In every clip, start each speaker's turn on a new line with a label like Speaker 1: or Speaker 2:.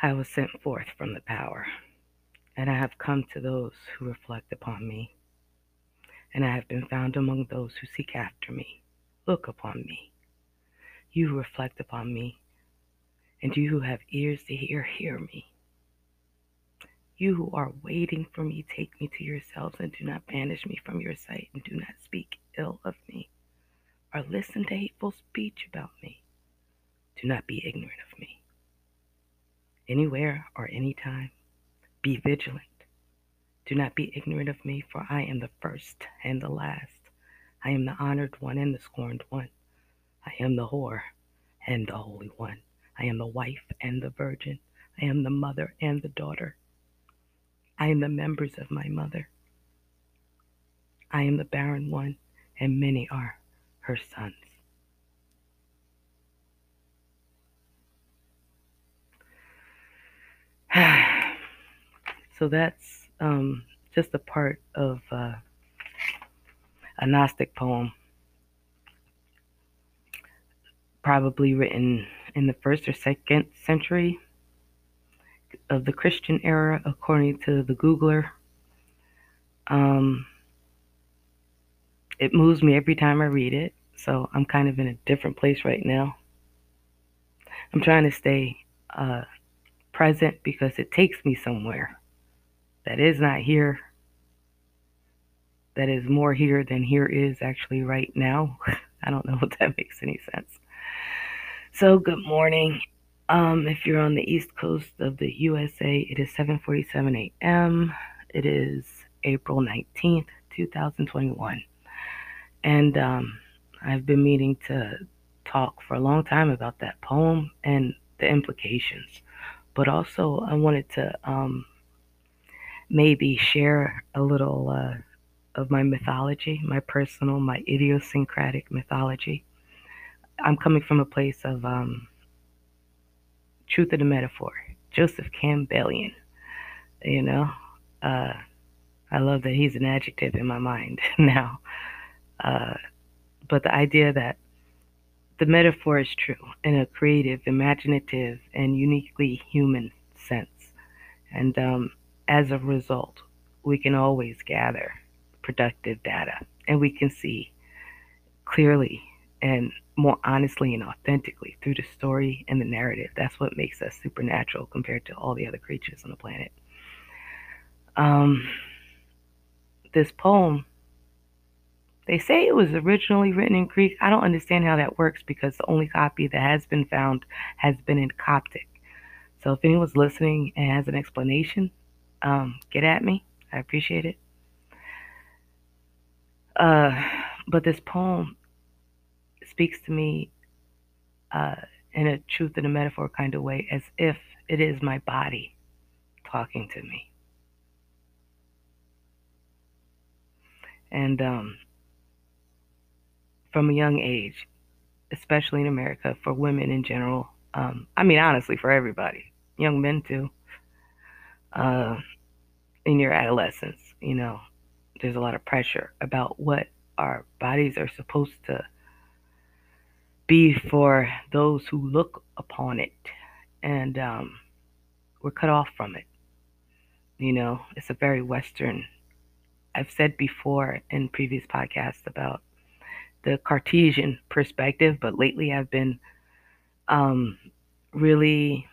Speaker 1: I was sent forth from the power, and I have come to those who reflect upon me, and I have been found among those who seek after me. Look upon me. You who reflect upon me, and you who have ears to hear, hear me. You who are waiting for me, take me to yourselves, and do not banish me from your sight, and do not speak ill of me, or listen to hateful speech about me. Do not be ignorant of me anywhere or anytime. Be vigilant. Do not be ignorant of me, for I am the first and the last. I am the honored one and the scorned one. I am the whore and the holy one. I am the wife and the virgin. I am the mother and the daughter. I am the members of my mother. I am the barren one, and many are her sons. So that's um, just a part of uh, a Gnostic poem, probably written in the first or second century of the Christian era, according to the Googler. Um, it moves me every time I read it, so I'm kind of in a different place right now. I'm trying to stay uh, present because it takes me somewhere that is not here, that is more here than here is actually right now. I don't know if that makes any sense. So, good morning. Um, if you're on the east coast of the USA, it is 7:47 a.m. It is April 19th, 2021, and um, I've been meaning to talk for a long time about that poem and the implications but also I wanted to um, maybe share a little uh, of my mythology, my personal, my idiosyncratic mythology. I'm coming from a place of um, truth of the metaphor, Joseph Campbellian. You know, uh, I love that he's an adjective in my mind now. Uh, but the idea that the metaphor is true in a creative, imaginative, and uniquely human sense. And um, as a result, we can always gather productive data and we can see clearly and more honestly and authentically through the story and the narrative. That's what makes us supernatural compared to all the other creatures on the planet. Um, this poem they say it was originally written in Greek. I don't understand how that works because the only copy that has been found has been in Coptic. So if anyone's listening and has an explanation, um, get at me. I appreciate it. Uh, but this poem speaks to me uh, in a truth and a metaphor kind of way, as if it is my body talking to me. And um, from a young age, especially in America, for women in general. Um, I mean, honestly, for everybody, young men too. Uh, in your adolescence, you know, there's a lot of pressure about what our bodies are supposed to be for those who look upon it, and um, we're cut off from it. You know, it's a very Western. I've said before in previous podcasts about the Cartesian perspective, but lately I've been um, really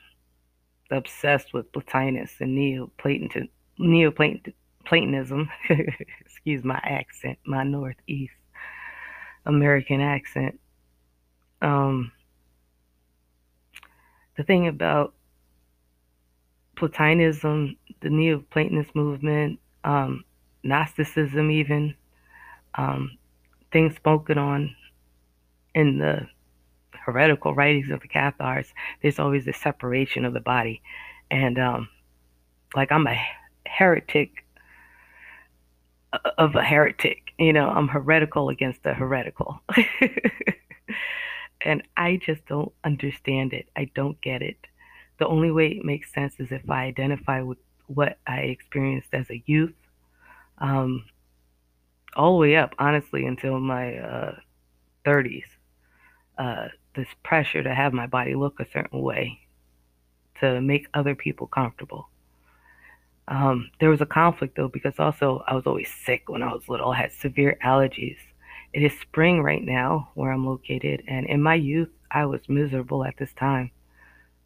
Speaker 1: obsessed with Plotinus and Neoplaton, Neoplatonism. Excuse my accent, my Northeast American accent. Um, the thing about Platonism, the Neoplatonist movement, um, Gnosticism, even, um, things spoken on in the heretical writings of the Cathars, there's always a separation of the body. And um, like I'm a heretic of a heretic, you know, I'm heretical against the heretical. and I just don't understand it. I don't get it. The only way it makes sense is if I identify with what I experienced as a youth. Um, all the way up, honestly, until my uh, 30s. Uh, this pressure to have my body look a certain way to make other people comfortable. Um, there was a conflict though because also I was always sick when I was little. I had severe allergies. It is spring right now where I'm located, and in my youth, I was miserable at this time.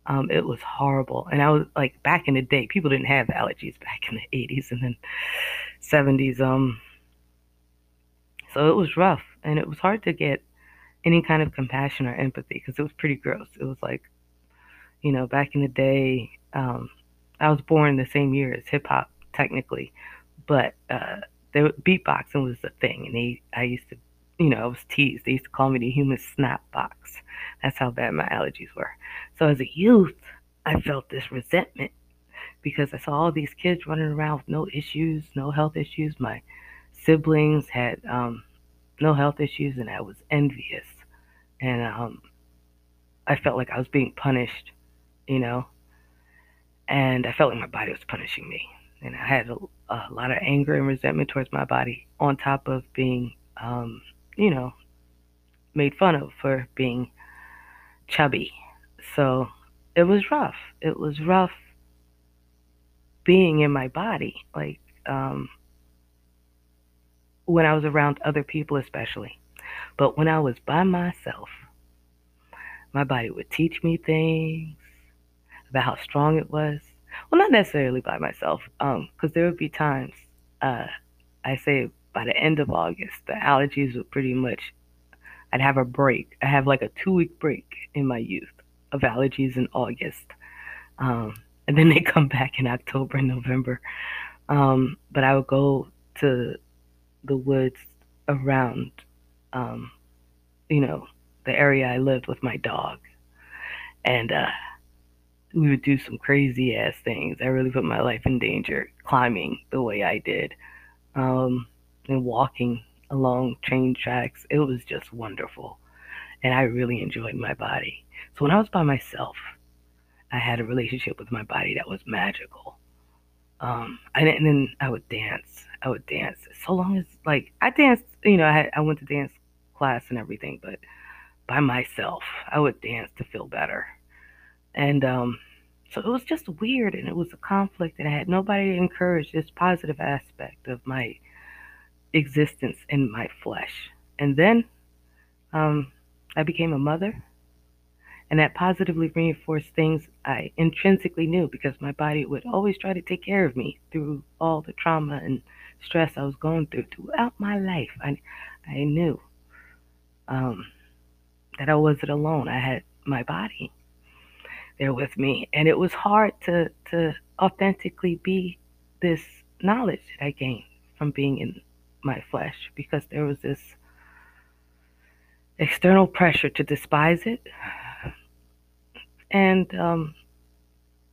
Speaker 1: Um, it was horrible, and I was like back in the day, people didn't have allergies back in the 80s and then 70s. Um, so it was rough, and it was hard to get any kind of compassion or empathy because it was pretty gross. It was like, you know, back in the day, um, I was born the same year as hip hop, technically, but uh, there, beatboxing was a thing, and they, I used to, you know, I was teased. They used to call me the human snap box. That's how bad my allergies were. So as a youth, I felt this resentment because I saw all these kids running around with no issues, no health issues. My siblings had um, no health issues, and I was envious. And um, I felt like I was being punished, you know. And I felt like my body was punishing me. And I had a, a lot of anger and resentment towards my body, on top of being, um, you know, made fun of for being chubby. So it was rough. It was rough being in my body. Like, um, when I was around other people, especially. But when I was by myself, my body would teach me things about how strong it was. Well, not necessarily by myself, because um, there would be times, uh, I say by the end of August, the allergies would pretty much, I'd have a break. I have like a two week break in my youth of allergies in August. Um, and then they come back in October and November. Um, but I would go to the woods around, um, you know, the area I lived with my dog. And uh, we would do some crazy ass things. I really put my life in danger climbing the way I did um, and walking along train tracks. It was just wonderful. And I really enjoyed my body. So when I was by myself, I had a relationship with my body that was magical. Um, and, and then I would dance. I would dance so long as like I danced. You know, I had, I went to dance class and everything, but by myself, I would dance to feel better. And um, so it was just weird, and it was a conflict, and I had nobody to encourage this positive aspect of my existence in my flesh. And then um, I became a mother and that positively reinforced things I intrinsically knew because my body would always try to take care of me through all the trauma and stress I was going through throughout my life. I, I knew um, that I wasn't alone. I had my body there with me, and it was hard to to authentically be this knowledge that I gained from being in my flesh because there was this external pressure to despise it and um,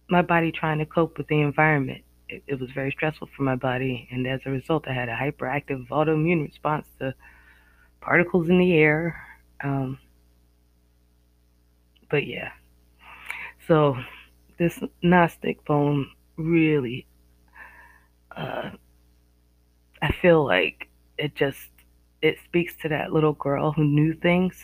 Speaker 1: my body trying to cope with the environment. It, it, was very stressful for my body, and as a result, I had a hyperactive autoimmune response to particles in the air. Um, but yeah, so this Gnostic poem really, uh, I feel like it just it speaks to that little girl who knew things.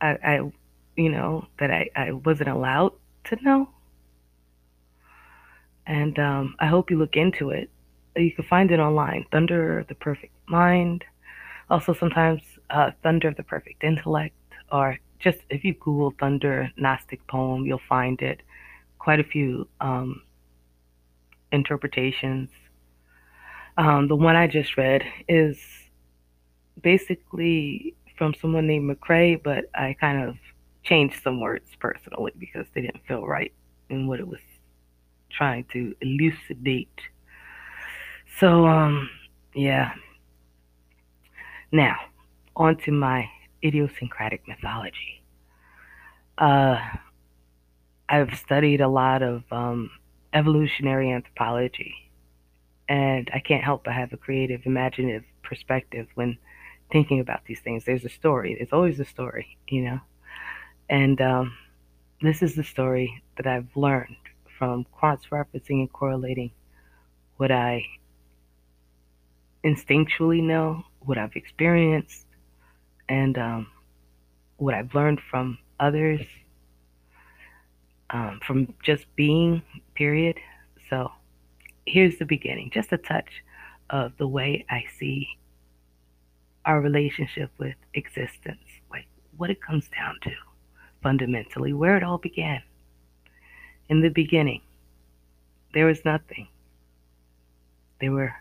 Speaker 1: I, I you know, that I, I wasn't allowed to know. And um, I hope you look into it. You can find it online Thunder of the Perfect Mind. Also, sometimes uh, Thunder of the Perfect Intellect, or just if you Google Thunder Gnostic Poem, you'll find it. Quite a few um, interpretations. Um, the one I just read is basically from someone named MacRae, but I kind of changed some words personally because they didn't feel right in what it was trying to elucidate. So, um, yeah. Now, on to my idiosyncratic mythology. Uh, I've studied a lot of um, evolutionary anthropology, and I can't help but have a creative, imaginative perspective when thinking about these things. There's a story. There's always a story, you know. And um, this is the story that I've learned from cross referencing and correlating what I instinctually know, what I've experienced, and um, what I've learned from others, um, from just being, period. So here's the beginning, just a touch of the way I see our relationship with existence, like what it comes down to fundamentally where it all began. In the beginning, there was nothing. There were